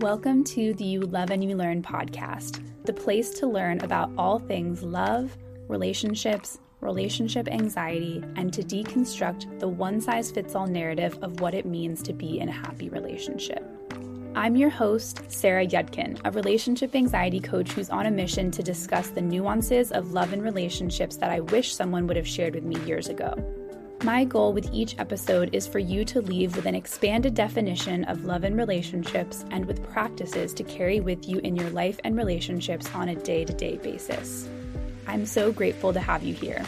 Welcome to the You Love and You Learn podcast, the place to learn about all things love, relationships, relationship anxiety, and to deconstruct the one size fits all narrative of what it means to be in a happy relationship. I'm your host, Sarah Yudkin, a relationship anxiety coach who's on a mission to discuss the nuances of love and relationships that I wish someone would have shared with me years ago. My goal with each episode is for you to leave with an expanded definition of love and relationships and with practices to carry with you in your life and relationships on a day to day basis. I'm so grateful to have you here.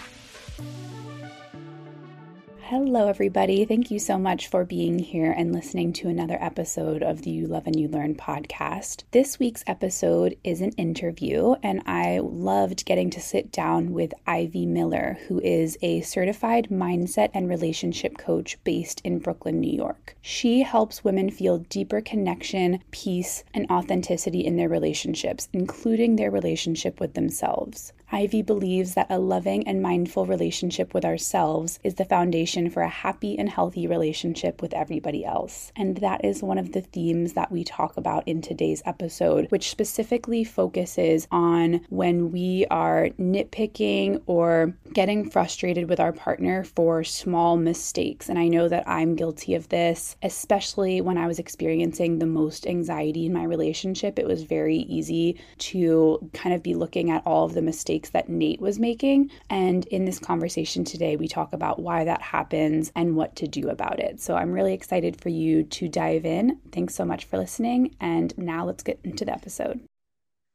Hello, everybody. Thank you so much for being here and listening to another episode of the You Love and You Learn podcast. This week's episode is an interview, and I loved getting to sit down with Ivy Miller, who is a certified mindset and relationship coach based in Brooklyn, New York. She helps women feel deeper connection, peace, and authenticity in their relationships, including their relationship with themselves. Ivy believes that a loving and mindful relationship with ourselves is the foundation for a happy and healthy relationship with everybody else. And that is one of the themes that we talk about in today's episode, which specifically focuses on when we are nitpicking or getting frustrated with our partner for small mistakes. And I know that I'm guilty of this, especially when I was experiencing the most anxiety in my relationship. It was very easy to kind of be looking at all of the mistakes mistakes that Nate was making. And in this conversation today, we talk about why that happens and what to do about it. So I'm really excited for you to dive in. Thanks so much for listening. And now let's get into the episode.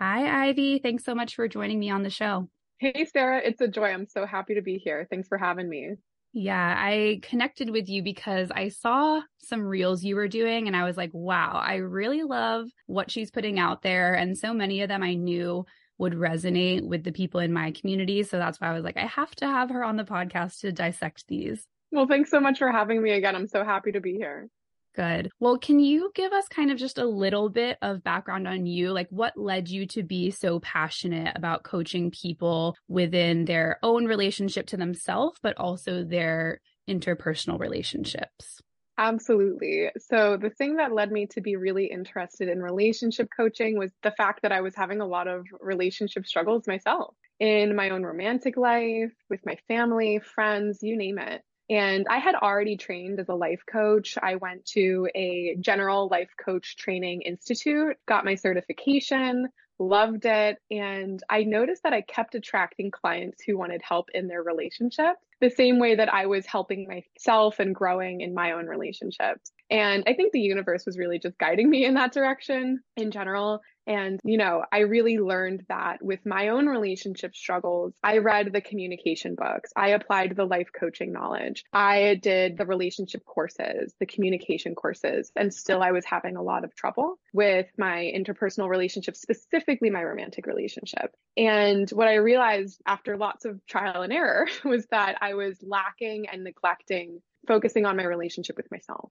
Hi, Ivy. Thanks so much for joining me on the show. Hey, Sarah. It's a joy. I'm so happy to be here. Thanks for having me. Yeah, I connected with you because I saw some reels you were doing and I was like, wow, I really love what she's putting out there. And so many of them I knew would resonate with the people in my community. So that's why I was like, I have to have her on the podcast to dissect these. Well, thanks so much for having me again. I'm so happy to be here. Good. Well, can you give us kind of just a little bit of background on you? Like, what led you to be so passionate about coaching people within their own relationship to themselves, but also their interpersonal relationships? Absolutely. So, the thing that led me to be really interested in relationship coaching was the fact that I was having a lot of relationship struggles myself in my own romantic life, with my family, friends, you name it. And I had already trained as a life coach. I went to a general life coach training institute, got my certification, loved it. And I noticed that I kept attracting clients who wanted help in their relationships the same way that I was helping myself and growing in my own relationships. And I think the universe was really just guiding me in that direction in general. And, you know, I really learned that with my own relationship struggles. I read the communication books, I applied the life coaching knowledge, I did the relationship courses, the communication courses, and still I was having a lot of trouble with my interpersonal relationships, specifically my romantic relationship. And what I realized after lots of trial and error was that I was lacking and neglecting focusing on my relationship with myself.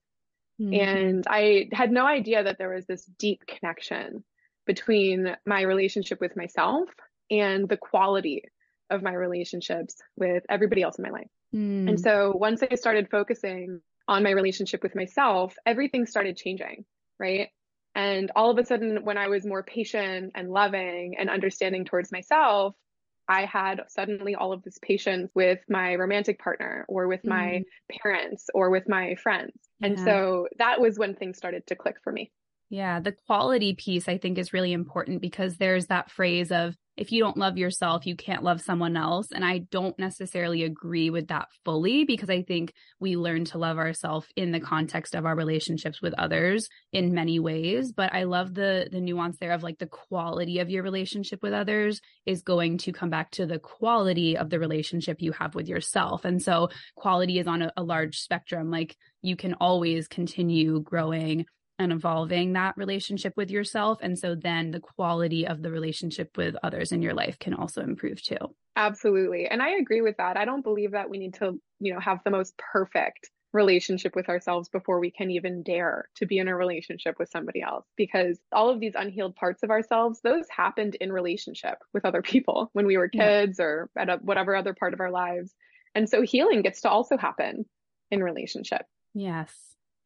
Mm-hmm. And I had no idea that there was this deep connection between my relationship with myself and the quality of my relationships with everybody else in my life. Mm. And so once I started focusing on my relationship with myself, everything started changing, right? And all of a sudden, when I was more patient and loving and understanding towards myself, I had suddenly all of this patience with my romantic partner or with mm. my parents or with my friends. Yeah. And so that was when things started to click for me. Yeah, the quality piece I think is really important because there's that phrase of if you don't love yourself, you can't love someone else. And I don't necessarily agree with that fully because I think we learn to love ourselves in the context of our relationships with others in many ways. But I love the the nuance there of like the quality of your relationship with others is going to come back to the quality of the relationship you have with yourself. And so quality is on a, a large spectrum. Like you can always continue growing and evolving that relationship with yourself. And so then the quality of the relationship with others in your life can also improve too. Absolutely. And I agree with that. I don't believe that we need to, you know, have the most perfect relationship with ourselves before we can even dare to be in a relationship with somebody else because all of these unhealed parts of ourselves those happened in relationship with other people when we were kids yeah. or at a, whatever other part of our lives and so healing gets to also happen in relationship yes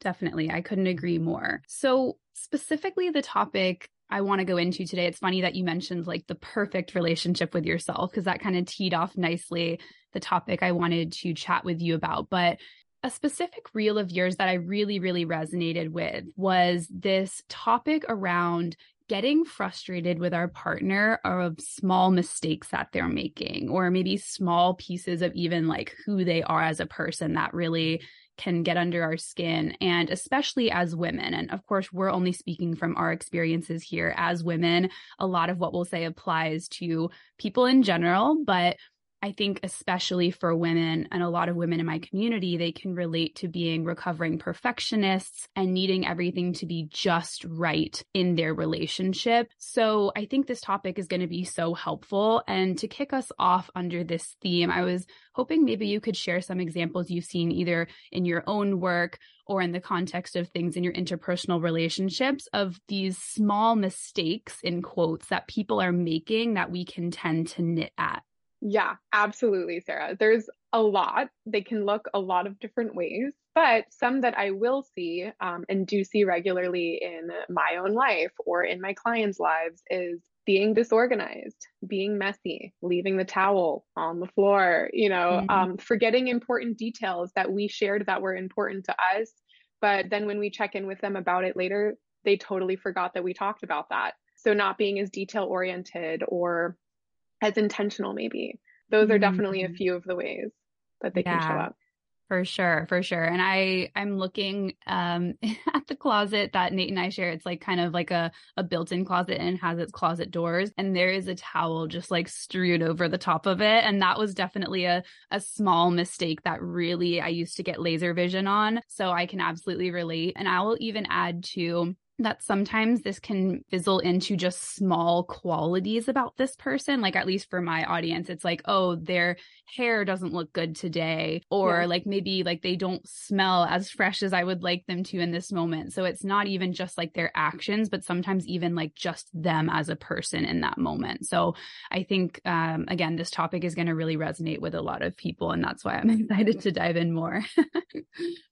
Definitely. I couldn't agree more. So, specifically the topic I want to go into today. It's funny that you mentioned like the perfect relationship with yourself because that kind of teed off nicely the topic I wanted to chat with you about. But a specific reel of yours that I really, really resonated with was this topic around getting frustrated with our partner of small mistakes that they're making, or maybe small pieces of even like who they are as a person that really can get under our skin. And especially as women, and of course, we're only speaking from our experiences here as women. A lot of what we'll say applies to people in general, but I think, especially for women and a lot of women in my community, they can relate to being recovering perfectionists and needing everything to be just right in their relationship. So I think this topic is going to be so helpful. And to kick us off under this theme, I was hoping maybe you could share some examples you've seen either in your own work or in the context of things in your interpersonal relationships of these small mistakes in quotes that people are making that we can tend to knit at. Yeah, absolutely, Sarah. There's a lot. They can look a lot of different ways, but some that I will see um, and do see regularly in my own life or in my clients' lives is being disorganized, being messy, leaving the towel on the floor, you know, mm-hmm. um, forgetting important details that we shared that were important to us. But then when we check in with them about it later, they totally forgot that we talked about that. So not being as detail oriented or as intentional maybe. Those are definitely mm-hmm. a few of the ways that they yeah. can show up. For sure for sure. And i i'm looking um at the closet that nate and i share. It's like kind of like a, a built-in closet and has its closet doors. And there is a towel just like strewed over the top of it. And that was definitely a, a small mistake that really i used to get laser vision on. So i can absolutely relate. And i will even add to that sometimes this can fizzle into just small qualities about this person. Like, at least for my audience, it's like, oh, their hair doesn't look good today. Or yeah. like maybe like they don't smell as fresh as I would like them to in this moment. So it's not even just like their actions, but sometimes even like just them as a person in that moment. So I think, um, again, this topic is going to really resonate with a lot of people. And that's why I'm excited to dive in more.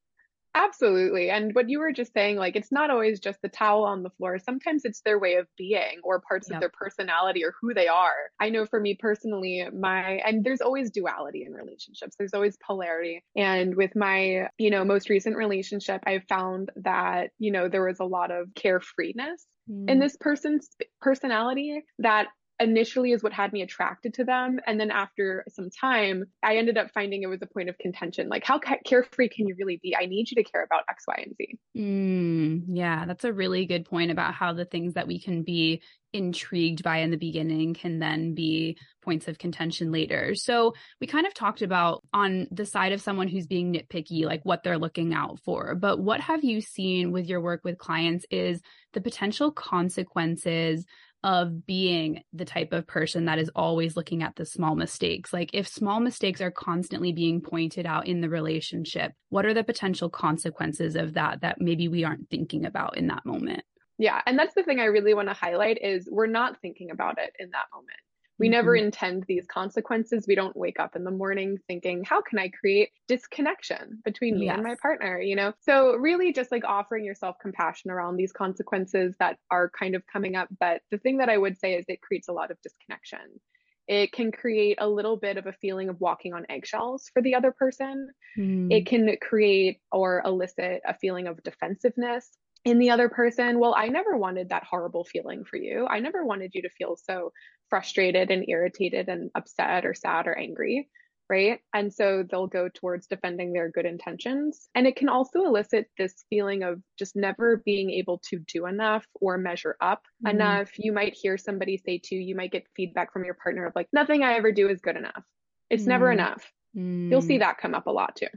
Absolutely. And what you were just saying, like, it's not always just the towel on the floor. Sometimes it's their way of being or parts yep. of their personality or who they are. I know for me personally, my, and there's always duality in relationships, there's always polarity. And with my, you know, most recent relationship, I found that, you know, there was a lot of carefreeness in mm. this person's personality that initially is what had me attracted to them. And then after some time, I ended up finding it was a point of contention. Like, how carefree can you really be? I need you to care about X, Y, and Z. Mm, yeah, that's a really good point about how the things that we can be intrigued by in the beginning can then be points of contention later. So we kind of talked about on the side of someone who's being nitpicky, like what they're looking out for. But what have you seen with your work with clients is the potential consequences of being the type of person that is always looking at the small mistakes. Like if small mistakes are constantly being pointed out in the relationship, what are the potential consequences of that that maybe we aren't thinking about in that moment? Yeah, and that's the thing I really want to highlight is we're not thinking about it in that moment. We mm-hmm. never intend these consequences. We don't wake up in the morning thinking, how can I create disconnection between me yes. and my partner? You know, so really just like offering yourself compassion around these consequences that are kind of coming up. But the thing that I would say is it creates a lot of disconnection. It can create a little bit of a feeling of walking on eggshells for the other person. Mm. It can create or elicit a feeling of defensiveness in the other person. Well, I never wanted that horrible feeling for you. I never wanted you to feel so frustrated and irritated and upset or sad or angry, right? And so they'll go towards defending their good intentions. And it can also elicit this feeling of just never being able to do enough or measure up mm-hmm. enough. You might hear somebody say to you, might get feedback from your partner of like, nothing I ever do is good enough. It's mm-hmm. never enough. Mm-hmm. You'll see mm. that come up a lot too.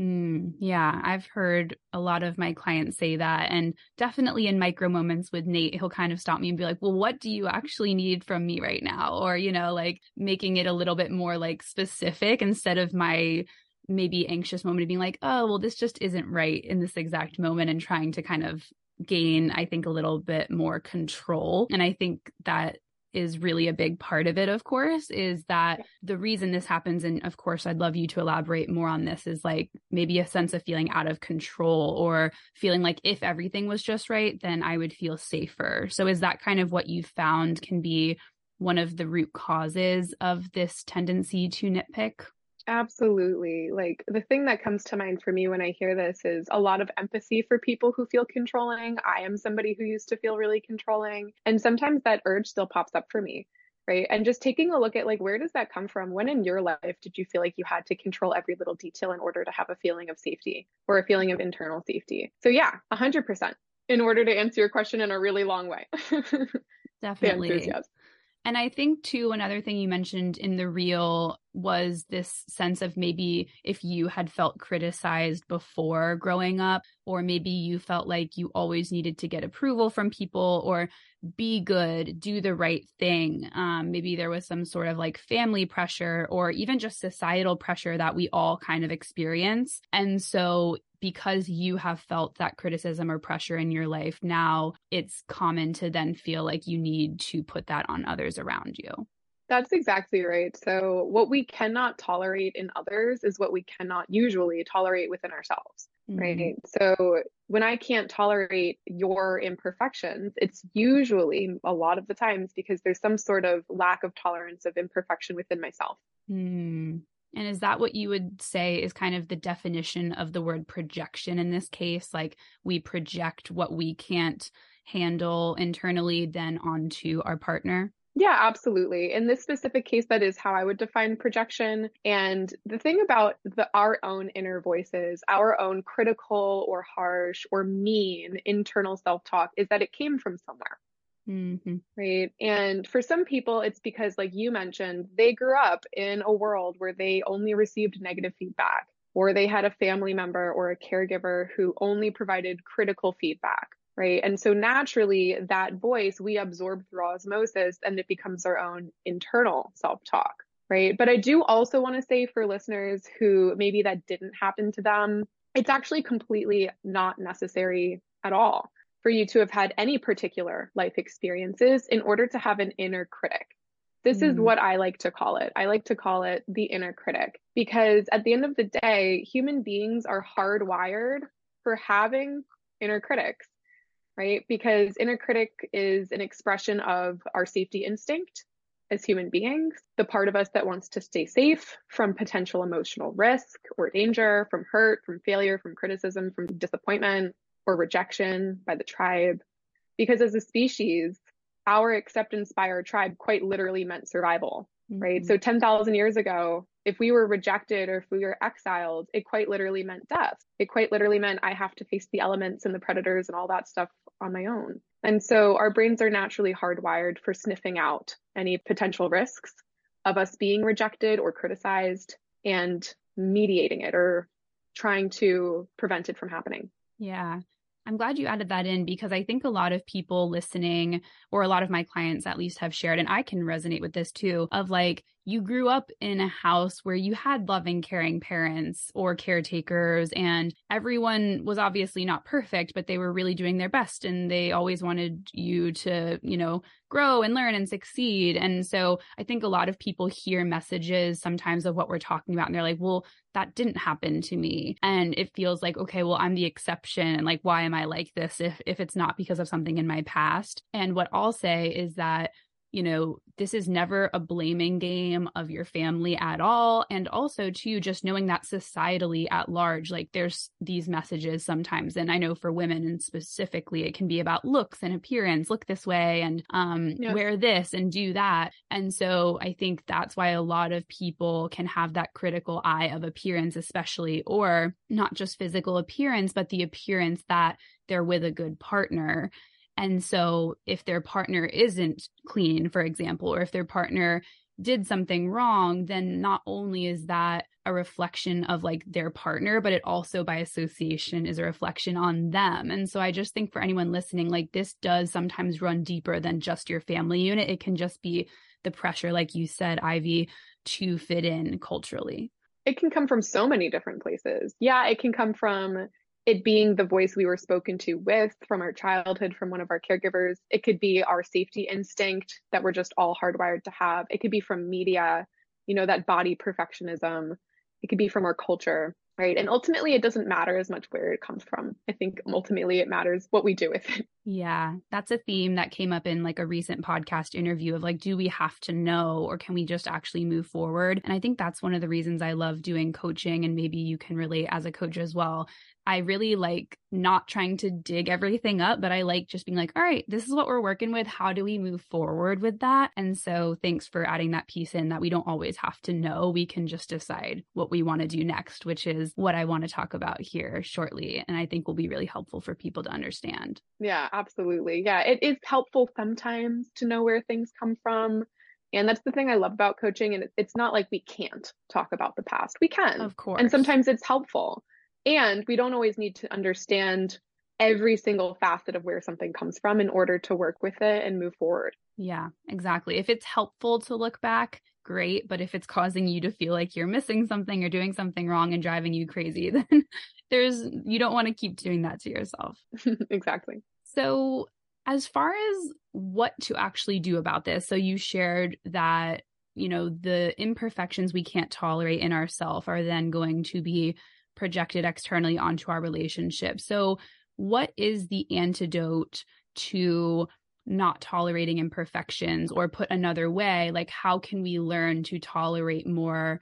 Mm, yeah, I've heard a lot of my clients say that. And definitely in micro moments with Nate, he'll kind of stop me and be like, well, what do you actually need from me right now? Or, you know, like making it a little bit more like specific instead of my maybe anxious moment of being like, oh, well, this just isn't right in this exact moment and trying to kind of gain, I think, a little bit more control. And I think that is really a big part of it, of course, is that the reason this happens, and of course, I'd love you to elaborate more on this, is like maybe a sense of feeling out of control or feeling like if everything was just right, then I would feel safer. So, is that kind of what you found can be one of the root causes of this tendency to nitpick? Absolutely. Like the thing that comes to mind for me when I hear this is a lot of empathy for people who feel controlling. I am somebody who used to feel really controlling. And sometimes that urge still pops up for me. Right. And just taking a look at like, where does that come from? When in your life did you feel like you had to control every little detail in order to have a feeling of safety or a feeling of internal safety? So, yeah, 100% in order to answer your question in a really long way. Definitely. yes. And I think too, another thing you mentioned in the reel was this sense of maybe if you had felt criticized before growing up, or maybe you felt like you always needed to get approval from people or be good, do the right thing. Um, maybe there was some sort of like family pressure or even just societal pressure that we all kind of experience. And so because you have felt that criticism or pressure in your life, now it's common to then feel like you need to put that on others around you. That's exactly right. So, what we cannot tolerate in others is what we cannot usually tolerate within ourselves, mm-hmm. right? So, when I can't tolerate your imperfections, it's usually a lot of the times because there's some sort of lack of tolerance of imperfection within myself. Mm. And is that what you would say is kind of the definition of the word projection in this case? Like we project what we can't handle internally then onto our partner? Yeah, absolutely. In this specific case, that is how I would define projection. And the thing about the our own inner voices, our own critical or harsh or mean internal self-talk is that it came from somewhere. Mm-hmm. Right. And for some people, it's because, like you mentioned, they grew up in a world where they only received negative feedback, or they had a family member or a caregiver who only provided critical feedback. Right. And so naturally, that voice we absorb through osmosis and it becomes our own internal self talk. Right. But I do also want to say for listeners who maybe that didn't happen to them, it's actually completely not necessary at all for you to have had any particular life experiences in order to have an inner critic. This mm. is what I like to call it. I like to call it the inner critic because at the end of the day, human beings are hardwired for having inner critics, right? Because inner critic is an expression of our safety instinct as human beings, the part of us that wants to stay safe from potential emotional risk or danger, from hurt, from failure, from criticism, from disappointment, or rejection by the tribe. Because as a species, our acceptance by our tribe quite literally meant survival, mm-hmm. right? So 10,000 years ago, if we were rejected or if we were exiled, it quite literally meant death. It quite literally meant I have to face the elements and the predators and all that stuff on my own. And so our brains are naturally hardwired for sniffing out any potential risks of us being rejected or criticized and mediating it or trying to prevent it from happening. Yeah. I'm glad you added that in because I think a lot of people listening, or a lot of my clients at least, have shared, and I can resonate with this too of like, you grew up in a house where you had loving, caring parents or caretakers, and everyone was obviously not perfect, but they were really doing their best. And they always wanted you to, you know, grow and learn and succeed. And so I think a lot of people hear messages sometimes of what we're talking about, and they're like, well, that didn't happen to me. And it feels like, okay, well, I'm the exception. And like, why am I like this if, if it's not because of something in my past? And what I'll say is that you know, this is never a blaming game of your family at all. And also, too, just knowing that societally at large, like there's these messages sometimes. And I know for women and specifically, it can be about looks and appearance, look this way and um, yeah. wear this and do that. And so I think that's why a lot of people can have that critical eye of appearance, especially, or not just physical appearance, but the appearance that they're with a good partner and so if their partner isn't clean, for example, or if their partner did something wrong, then not only is that a reflection of like their partner, but it also by association is a reflection on them. And so I just think for anyone listening, like this does sometimes run deeper than just your family unit. It can just be the pressure, like you said, Ivy, to fit in culturally. It can come from so many different places. Yeah, it can come from it being the voice we were spoken to with from our childhood, from one of our caregivers. It could be our safety instinct that we're just all hardwired to have. It could be from media, you know, that body perfectionism. It could be from our culture right? And ultimately, it doesn't matter as much where it comes from. I think ultimately it matters what we do with it. Yeah, that's a theme that came up in like a recent podcast interview of like, do we have to know or can we just actually move forward? And I think that's one of the reasons I love doing coaching. And maybe you can relate as a coach as well, I really like not trying to dig everything up, but I like just being like, all right, this is what we're working with. How do we move forward with that? And so thanks for adding that piece in that we don't always have to know. We can just decide what we want to do next, which is what I want to talk about here shortly. And I think will be really helpful for people to understand. Yeah, absolutely. Yeah, it is helpful sometimes to know where things come from. And that's the thing I love about coaching. And it's not like we can't talk about the past. We can. Of course. And sometimes it's helpful. And we don't always need to understand every single facet of where something comes from in order to work with it and move forward. Yeah, exactly. If it's helpful to look back, great. But if it's causing you to feel like you're missing something or doing something wrong and driving you crazy, then there's, you don't want to keep doing that to yourself. exactly. So, as far as what to actually do about this, so you shared that, you know, the imperfections we can't tolerate in ourselves are then going to be projected externally onto our relationship. So, what is the antidote to not tolerating imperfections? Or put another way, like, how can we learn to tolerate more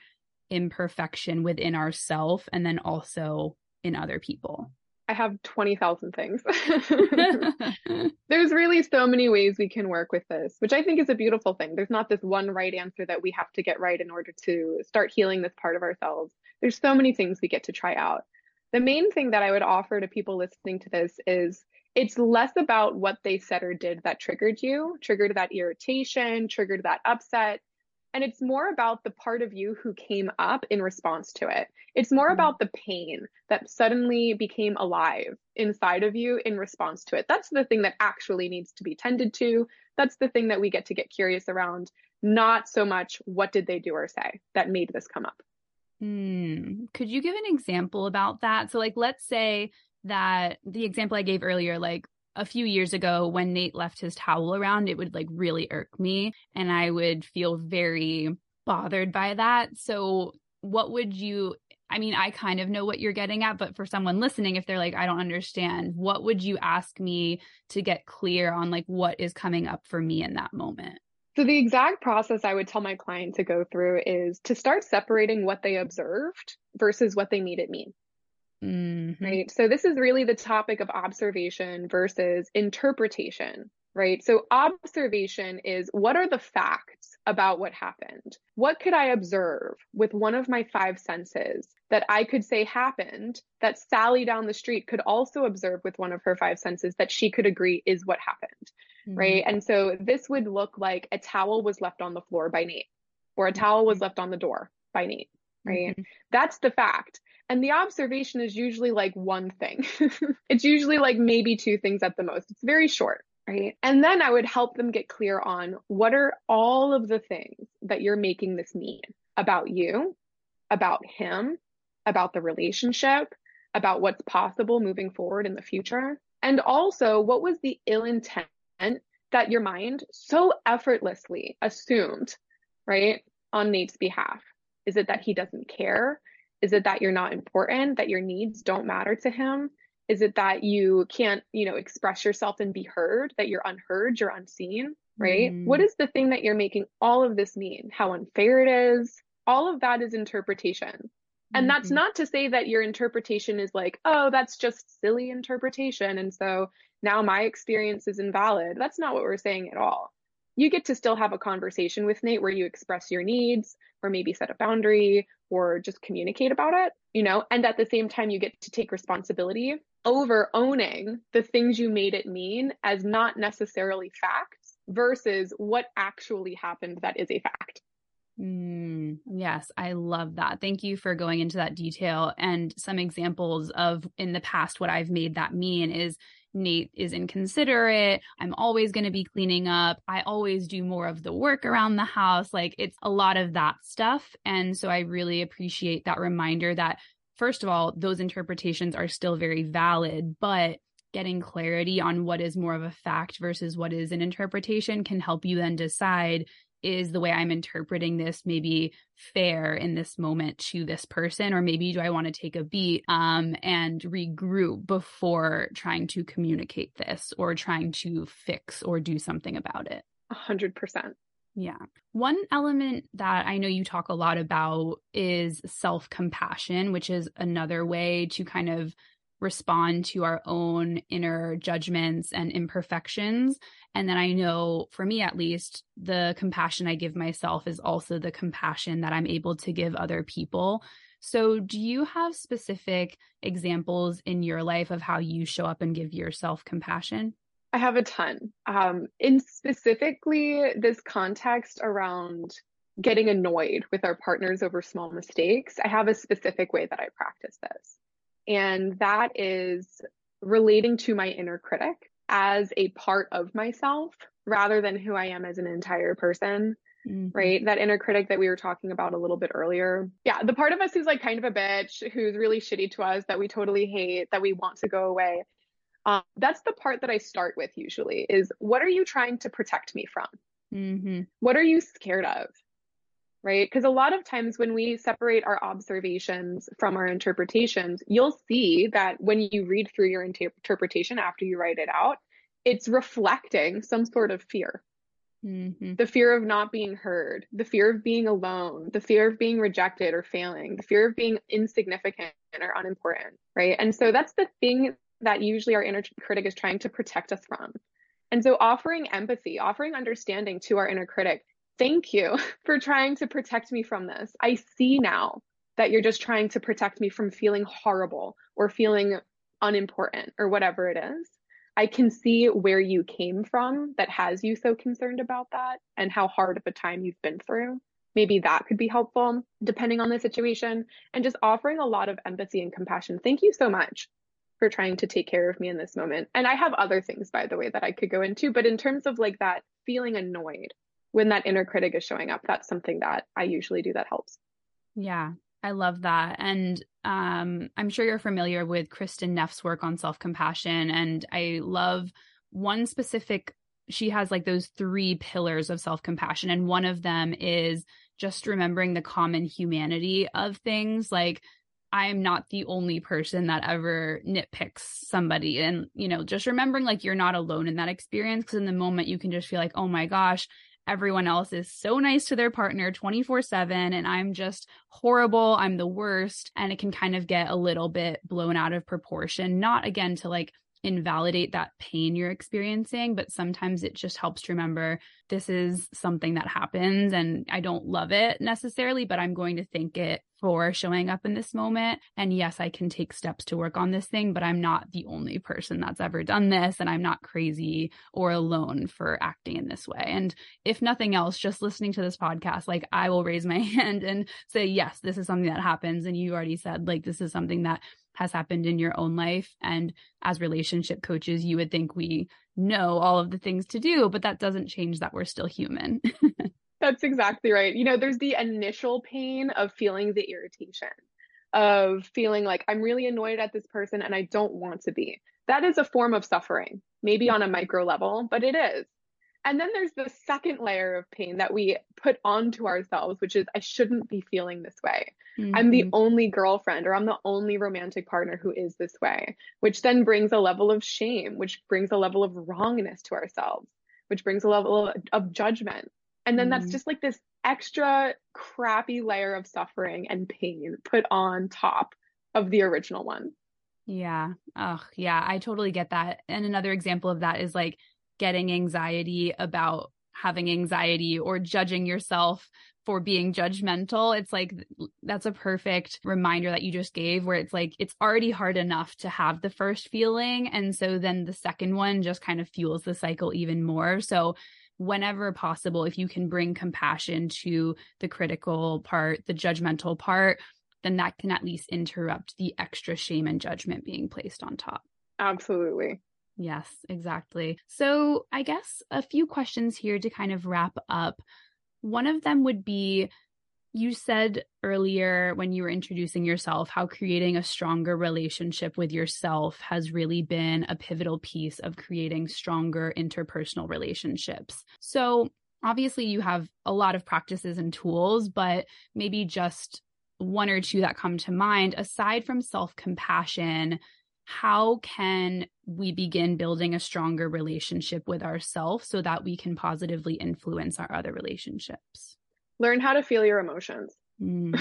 imperfection within ourselves and then also in other people? I have 20,000 things. There's really so many ways we can work with this, which I think is a beautiful thing. There's not this one right answer that we have to get right in order to start healing this part of ourselves. There's so many things we get to try out. The main thing that I would offer to people listening to this is it's less about what they said or did that triggered you, triggered that irritation, triggered that upset. And it's more about the part of you who came up in response to it. It's more mm-hmm. about the pain that suddenly became alive inside of you in response to it. That's the thing that actually needs to be tended to. That's the thing that we get to get curious around, not so much what did they do or say that made this come up. Hmm. Could you give an example about that? So, like, let's say that the example I gave earlier, like a few years ago when Nate left his towel around, it would like really irk me and I would feel very bothered by that. So, what would you, I mean, I kind of know what you're getting at, but for someone listening, if they're like, I don't understand, what would you ask me to get clear on like what is coming up for me in that moment? So, the exact process I would tell my client to go through is to start separating what they observed versus what they made it mean. Mm-hmm. Right. So this is really the topic of observation versus interpretation. Right. So observation is what are the facts about what happened? What could I observe with one of my five senses that I could say happened that Sally down the street could also observe with one of her five senses that she could agree is what happened? Mm-hmm. Right. And so this would look like a towel was left on the floor by Nate or a towel was mm-hmm. left on the door by Nate. Right. Mm-hmm. That's the fact. And the observation is usually like one thing. it's usually like maybe two things at the most. It's very short, right? And then I would help them get clear on what are all of the things that you're making this mean about you, about him, about the relationship, about what's possible moving forward in the future. And also, what was the ill intent that your mind so effortlessly assumed, right, on Nate's behalf? Is it that he doesn't care? Is it that you're not important, that your needs don't matter to him? Is it that you can't, you know, express yourself and be heard, that you're unheard, you're unseen, right? Mm. What is the thing that you're making all of this mean? How unfair it is? All of that is interpretation. And mm-hmm. that's not to say that your interpretation is like, oh, that's just silly interpretation. And so now my experience is invalid. That's not what we're saying at all. You get to still have a conversation with Nate where you express your needs or maybe set a boundary or just communicate about it, you know, and at the same time, you get to take responsibility over owning the things you made it mean as not necessarily facts versus what actually happened that is a fact. Mm, yes, I love that. Thank you for going into that detail and some examples of in the past what I've made that mean is Nate is inconsiderate. I'm always going to be cleaning up. I always do more of the work around the house. Like it's a lot of that stuff. And so I really appreciate that reminder that first of all, those interpretations are still very valid, but getting clarity on what is more of a fact versus what is an interpretation can help you then decide is the way I'm interpreting this maybe fair in this moment to this person, or maybe do I want to take a beat um, and regroup before trying to communicate this or trying to fix or do something about it? A hundred percent. Yeah. One element that I know you talk a lot about is self compassion, which is another way to kind of respond to our own inner judgments and imperfections. And then I know for me, at least, the compassion I give myself is also the compassion that I'm able to give other people. So, do you have specific examples in your life of how you show up and give yourself compassion? I have a ton. Um, in specifically this context around getting annoyed with our partners over small mistakes, I have a specific way that I practice this. And that is relating to my inner critic as a part of myself rather than who I am as an entire person. Mm-hmm. Right. That inner critic that we were talking about a little bit earlier. Yeah. The part of us who's like kind of a bitch, who's really shitty to us, that we totally hate, that we want to go away. Um, that's the part that I start with usually is what are you trying to protect me from? Mm-hmm. What are you scared of? Right? Because a lot of times when we separate our observations from our interpretations, you'll see that when you read through your inter- interpretation after you write it out, it's reflecting some sort of fear. Mm-hmm. The fear of not being heard, the fear of being alone, the fear of being rejected or failing, the fear of being insignificant or unimportant, right? And so that's the thing that usually our inner critic is trying to protect us from. And so offering empathy, offering understanding to our inner critic thank you for trying to protect me from this. I see now that you're just trying to protect me from feeling horrible or feeling unimportant or whatever it is. I can see where you came from that has you so concerned about that and how hard of a time you've been through. Maybe that could be helpful depending on the situation and just offering a lot of empathy and compassion. Thank you so much for trying to take care of me in this moment. And I have other things, by the way, that I could go into, but in terms of like that feeling annoyed when that inner critic is showing up, that's something that I usually do that helps. Yeah, I love that. And um, I'm sure you're familiar with Kristin Neff's work on self compassion. And I love one specific, she has like those three pillars of self compassion. And one of them is just remembering the common humanity of things. Like, I'm not the only person that ever nitpicks somebody. And, you know, just remembering like you're not alone in that experience. Cause in the moment you can just feel like, oh my gosh, everyone else is so nice to their partner 24 7 and I'm just horrible. I'm the worst. And it can kind of get a little bit blown out of proportion. Not again to like invalidate that pain you're experiencing, but sometimes it just helps to remember this is something that happens and I don't love it necessarily, but I'm going to thank it for showing up in this moment. And yes, I can take steps to work on this thing, but I'm not the only person that's ever done this. And I'm not crazy or alone for acting in this way. And if nothing else, just listening to this podcast, like I will raise my hand and say, yes, this is something that happens. And you already said, like, this is something that has happened in your own life. And as relationship coaches, you would think we know all of the things to do, but that doesn't change that we're still human. That's exactly right. You know, there's the initial pain of feeling the irritation, of feeling like I'm really annoyed at this person and I don't want to be. That is a form of suffering, maybe on a micro level, but it is. And then there's the second layer of pain that we put onto ourselves, which is I shouldn't be feeling this way. Mm-hmm. I'm the mm-hmm. only girlfriend or I'm the only romantic partner who is this way, which then brings a level of shame, which brings a level of wrongness to ourselves, which brings a level of, of judgment. And then mm-hmm. that's just like this extra crappy layer of suffering and pain put on top of the original one. Yeah. Oh, yeah. I totally get that. And another example of that is like getting anxiety about having anxiety or judging yourself for being judgmental. It's like that's a perfect reminder that you just gave where it's like it's already hard enough to have the first feeling. And so then the second one just kind of fuels the cycle even more. So whenever possible, if you can bring compassion to the critical part, the judgmental part, then that can at least interrupt the extra shame and judgment being placed on top. Absolutely. Yes, exactly. So, I guess a few questions here to kind of wrap up. One of them would be You said earlier when you were introducing yourself how creating a stronger relationship with yourself has really been a pivotal piece of creating stronger interpersonal relationships. So, obviously, you have a lot of practices and tools, but maybe just one or two that come to mind aside from self compassion. How can we begin building a stronger relationship with ourselves so that we can positively influence our other relationships? Learn how to feel your emotions. Mm.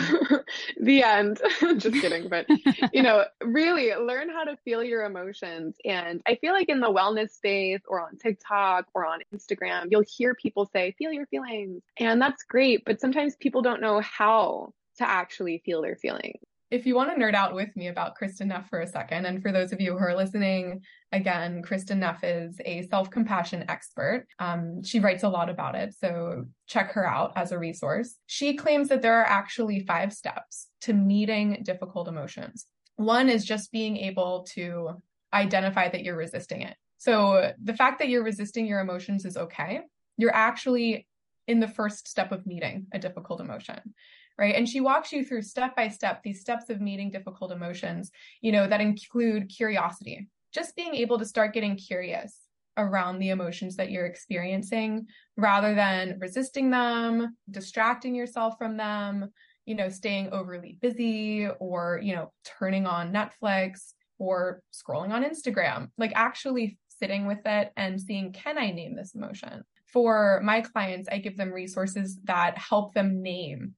the end. Just kidding. But, you know, really learn how to feel your emotions. And I feel like in the wellness space or on TikTok or on Instagram, you'll hear people say, feel your feelings. And that's great. But sometimes people don't know how to actually feel their feelings if you want to nerd out with me about Kristin Neff for a second, and for those of you who are listening, again, Kristin Neff is a self compassion expert. Um, she writes a lot about it, so check her out as a resource. She claims that there are actually five steps to meeting difficult emotions. One is just being able to identify that you're resisting it. So the fact that you're resisting your emotions is okay. You're actually in the first step of meeting a difficult emotion right? And she walks you through step by step these steps of meeting difficult emotions you know that include curiosity just being able to start getting curious around the emotions that you're experiencing rather than resisting them distracting yourself from them you know staying overly busy or you know turning on netflix or scrolling on instagram like actually sitting with it and seeing can i name this emotion? For my clients i give them resources that help them name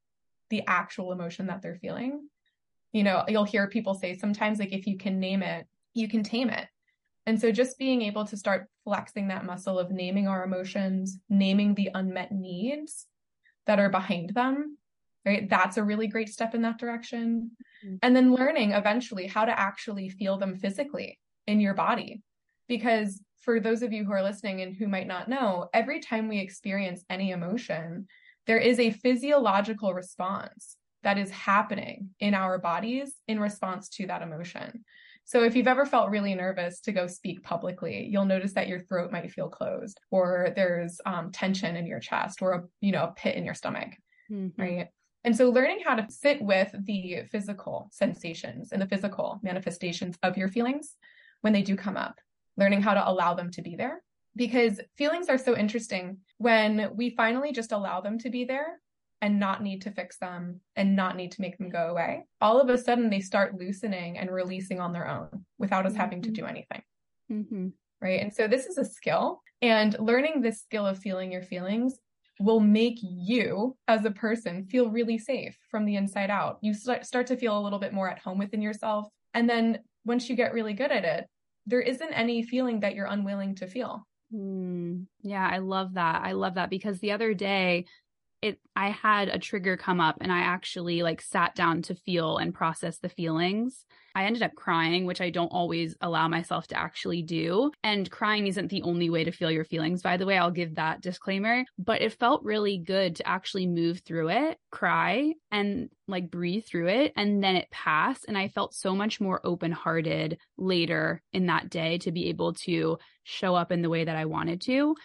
the actual emotion that they're feeling. You know, you'll hear people say sometimes, like, if you can name it, you can tame it. And so just being able to start flexing that muscle of naming our emotions, naming the unmet needs that are behind them, right? That's a really great step in that direction. Mm-hmm. And then learning eventually how to actually feel them physically in your body. Because for those of you who are listening and who might not know, every time we experience any emotion, there is a physiological response that is happening in our bodies in response to that emotion. So if you've ever felt really nervous to go speak publicly, you'll notice that your throat might feel closed or there's um, tension in your chest or a, you know, a pit in your stomach, mm-hmm. right? And so learning how to sit with the physical sensations and the physical manifestations of your feelings when they do come up, learning how to allow them to be there because feelings are so interesting when we finally just allow them to be there and not need to fix them and not need to make them go away. All of a sudden, they start loosening and releasing on their own without us mm-hmm. having to mm-hmm. do anything. Mm-hmm. Right. And so this is a skill, and learning this skill of feeling your feelings will make you as a person feel really safe from the inside out. You start to feel a little bit more at home within yourself. And then once you get really good at it, there isn't any feeling that you're unwilling to feel. Mm, yeah, I love that. I love that because the other day it I had a trigger come up and I actually like sat down to feel and process the feelings. I ended up crying, which I don't always allow myself to actually do. And crying isn't the only way to feel your feelings, by the way. I'll give that disclaimer, but it felt really good to actually move through it, cry and like breathe through it and then it passed and I felt so much more open-hearted later in that day to be able to show up in the way that I wanted to.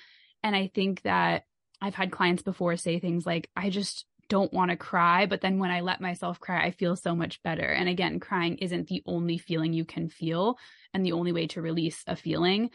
And I think that I've had clients before say things like, I just don't want to cry, but then when I let myself cry, I feel so much better. And again, crying isn't the only feeling you can feel and the only way to release a feeling,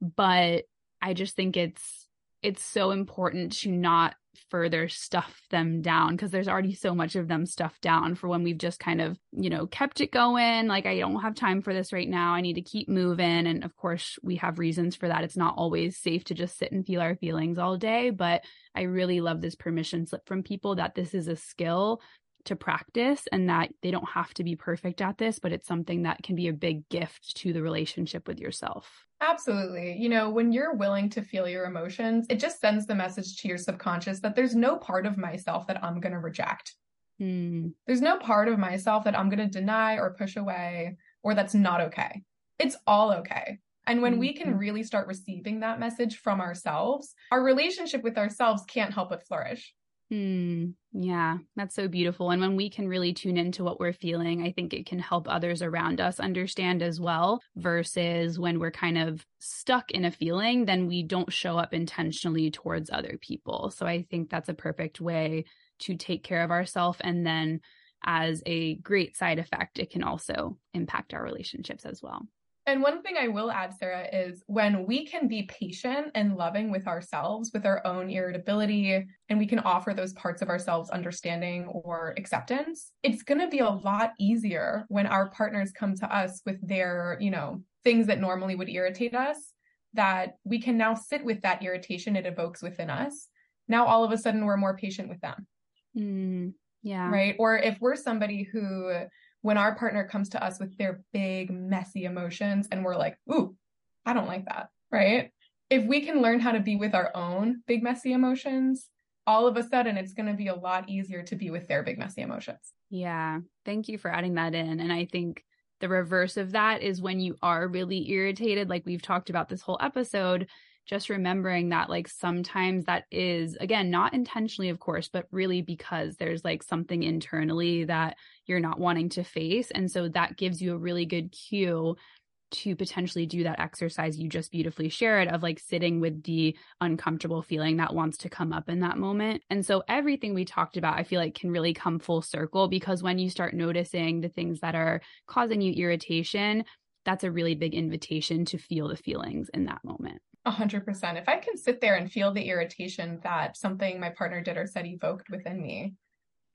but I just think it's it's so important to not further stuff them down because there's already so much of them stuffed down for when we've just kind of, you know, kept it going. Like, I don't have time for this right now. I need to keep moving. And of course, we have reasons for that. It's not always safe to just sit and feel our feelings all day. But I really love this permission slip from people that this is a skill to practice and that they don't have to be perfect at this, but it's something that can be a big gift to the relationship with yourself. Absolutely. You know, when you're willing to feel your emotions, it just sends the message to your subconscious that there's no part of myself that I'm going to reject. Mm. There's no part of myself that I'm going to deny or push away or that's not okay. It's all okay. And when mm-hmm. we can mm-hmm. really start receiving that message from ourselves, our relationship with ourselves can't help but flourish. Hmm. Yeah, that's so beautiful. And when we can really tune into what we're feeling, I think it can help others around us understand as well. Versus when we're kind of stuck in a feeling, then we don't show up intentionally towards other people. So I think that's a perfect way to take care of ourselves and then as a great side effect it can also impact our relationships as well and one thing I will add, Sarah, is when we can be patient and loving with ourselves, with our own irritability, and we can offer those parts of ourselves understanding or acceptance, it's going to be a lot easier when our partners come to us with their, you know, things that normally would irritate us, that we can now sit with that irritation it evokes within us. Now, all of a sudden, we're more patient with them. Mm, yeah. Right. Or if we're somebody who, when our partner comes to us with their big, messy emotions and we're like, ooh, I don't like that, right? If we can learn how to be with our own big, messy emotions, all of a sudden it's going to be a lot easier to be with their big, messy emotions. Yeah. Thank you for adding that in. And I think the reverse of that is when you are really irritated, like we've talked about this whole episode, just remembering that like sometimes that is again not intentionally of course but really because there's like something internally that you're not wanting to face and so that gives you a really good cue to potentially do that exercise you just beautifully shared of like sitting with the uncomfortable feeling that wants to come up in that moment. And so everything we talked about, I feel like can really come full circle because when you start noticing the things that are causing you irritation, that's a really big invitation to feel the feelings in that moment. Hundred percent. If I can sit there and feel the irritation that something my partner did or said evoked within me,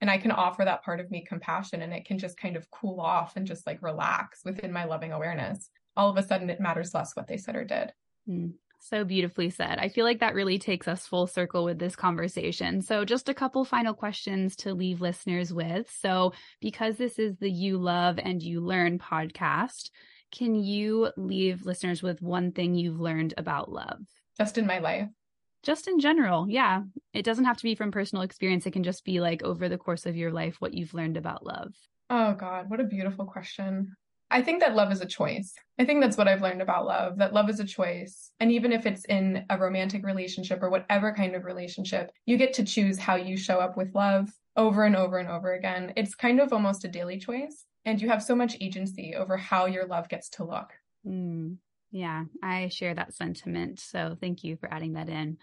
and I can offer that part of me compassion and it can just kind of cool off and just like relax within my loving awareness, all of a sudden it matters less what they said or did. Mm, so beautifully said. I feel like that really takes us full circle with this conversation. So, just a couple final questions to leave listeners with. So, because this is the You Love and You Learn podcast, can you leave listeners with one thing you've learned about love? Just in my life. Just in general. Yeah. It doesn't have to be from personal experience. It can just be like over the course of your life, what you've learned about love. Oh, God. What a beautiful question. I think that love is a choice. I think that's what I've learned about love that love is a choice. And even if it's in a romantic relationship or whatever kind of relationship, you get to choose how you show up with love over and over and over again. It's kind of almost a daily choice and you have so much agency over how your love gets to look. Mm, yeah, I share that sentiment. So thank you for adding that in.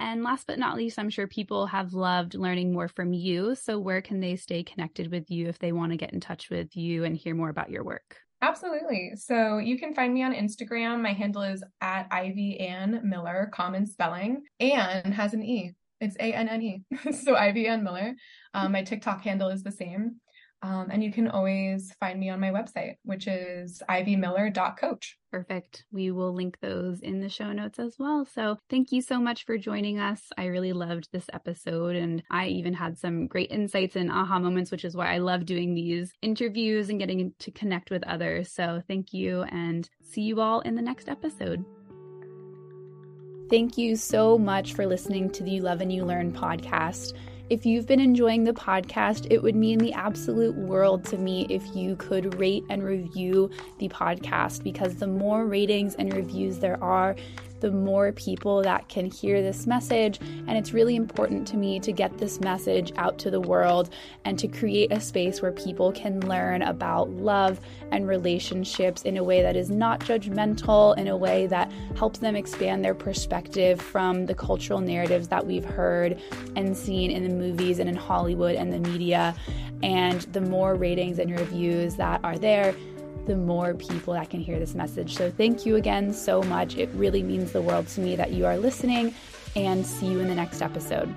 And last but not least, I'm sure people have loved learning more from you. So where can they stay connected with you if they want to get in touch with you and hear more about your work? Absolutely. So you can find me on Instagram. My handle is at Ivy Anne Miller, common spelling, Ann has an E. It's A N N E. so Ivy Anne Miller. Um, my TikTok handle is the same. Um, and you can always find me on my website, which is ivymiller.coach. Perfect. We will link those in the show notes as well. So thank you so much for joining us. I really loved this episode and I even had some great insights and aha moments, which is why I love doing these interviews and getting to connect with others. So thank you and see you all in the next episode. Thank you so much for listening to the You Love and You Learn podcast. If you've been enjoying the podcast, it would mean the absolute world to me if you could rate and review the podcast because the more ratings and reviews there are, the more people that can hear this message. And it's really important to me to get this message out to the world and to create a space where people can learn about love and relationships in a way that is not judgmental, in a way that helps them expand their perspective from the cultural narratives that we've heard and seen in the movies and in Hollywood and the media. And the more ratings and reviews that are there, the more people that can hear this message. So, thank you again so much. It really means the world to me that you are listening, and see you in the next episode.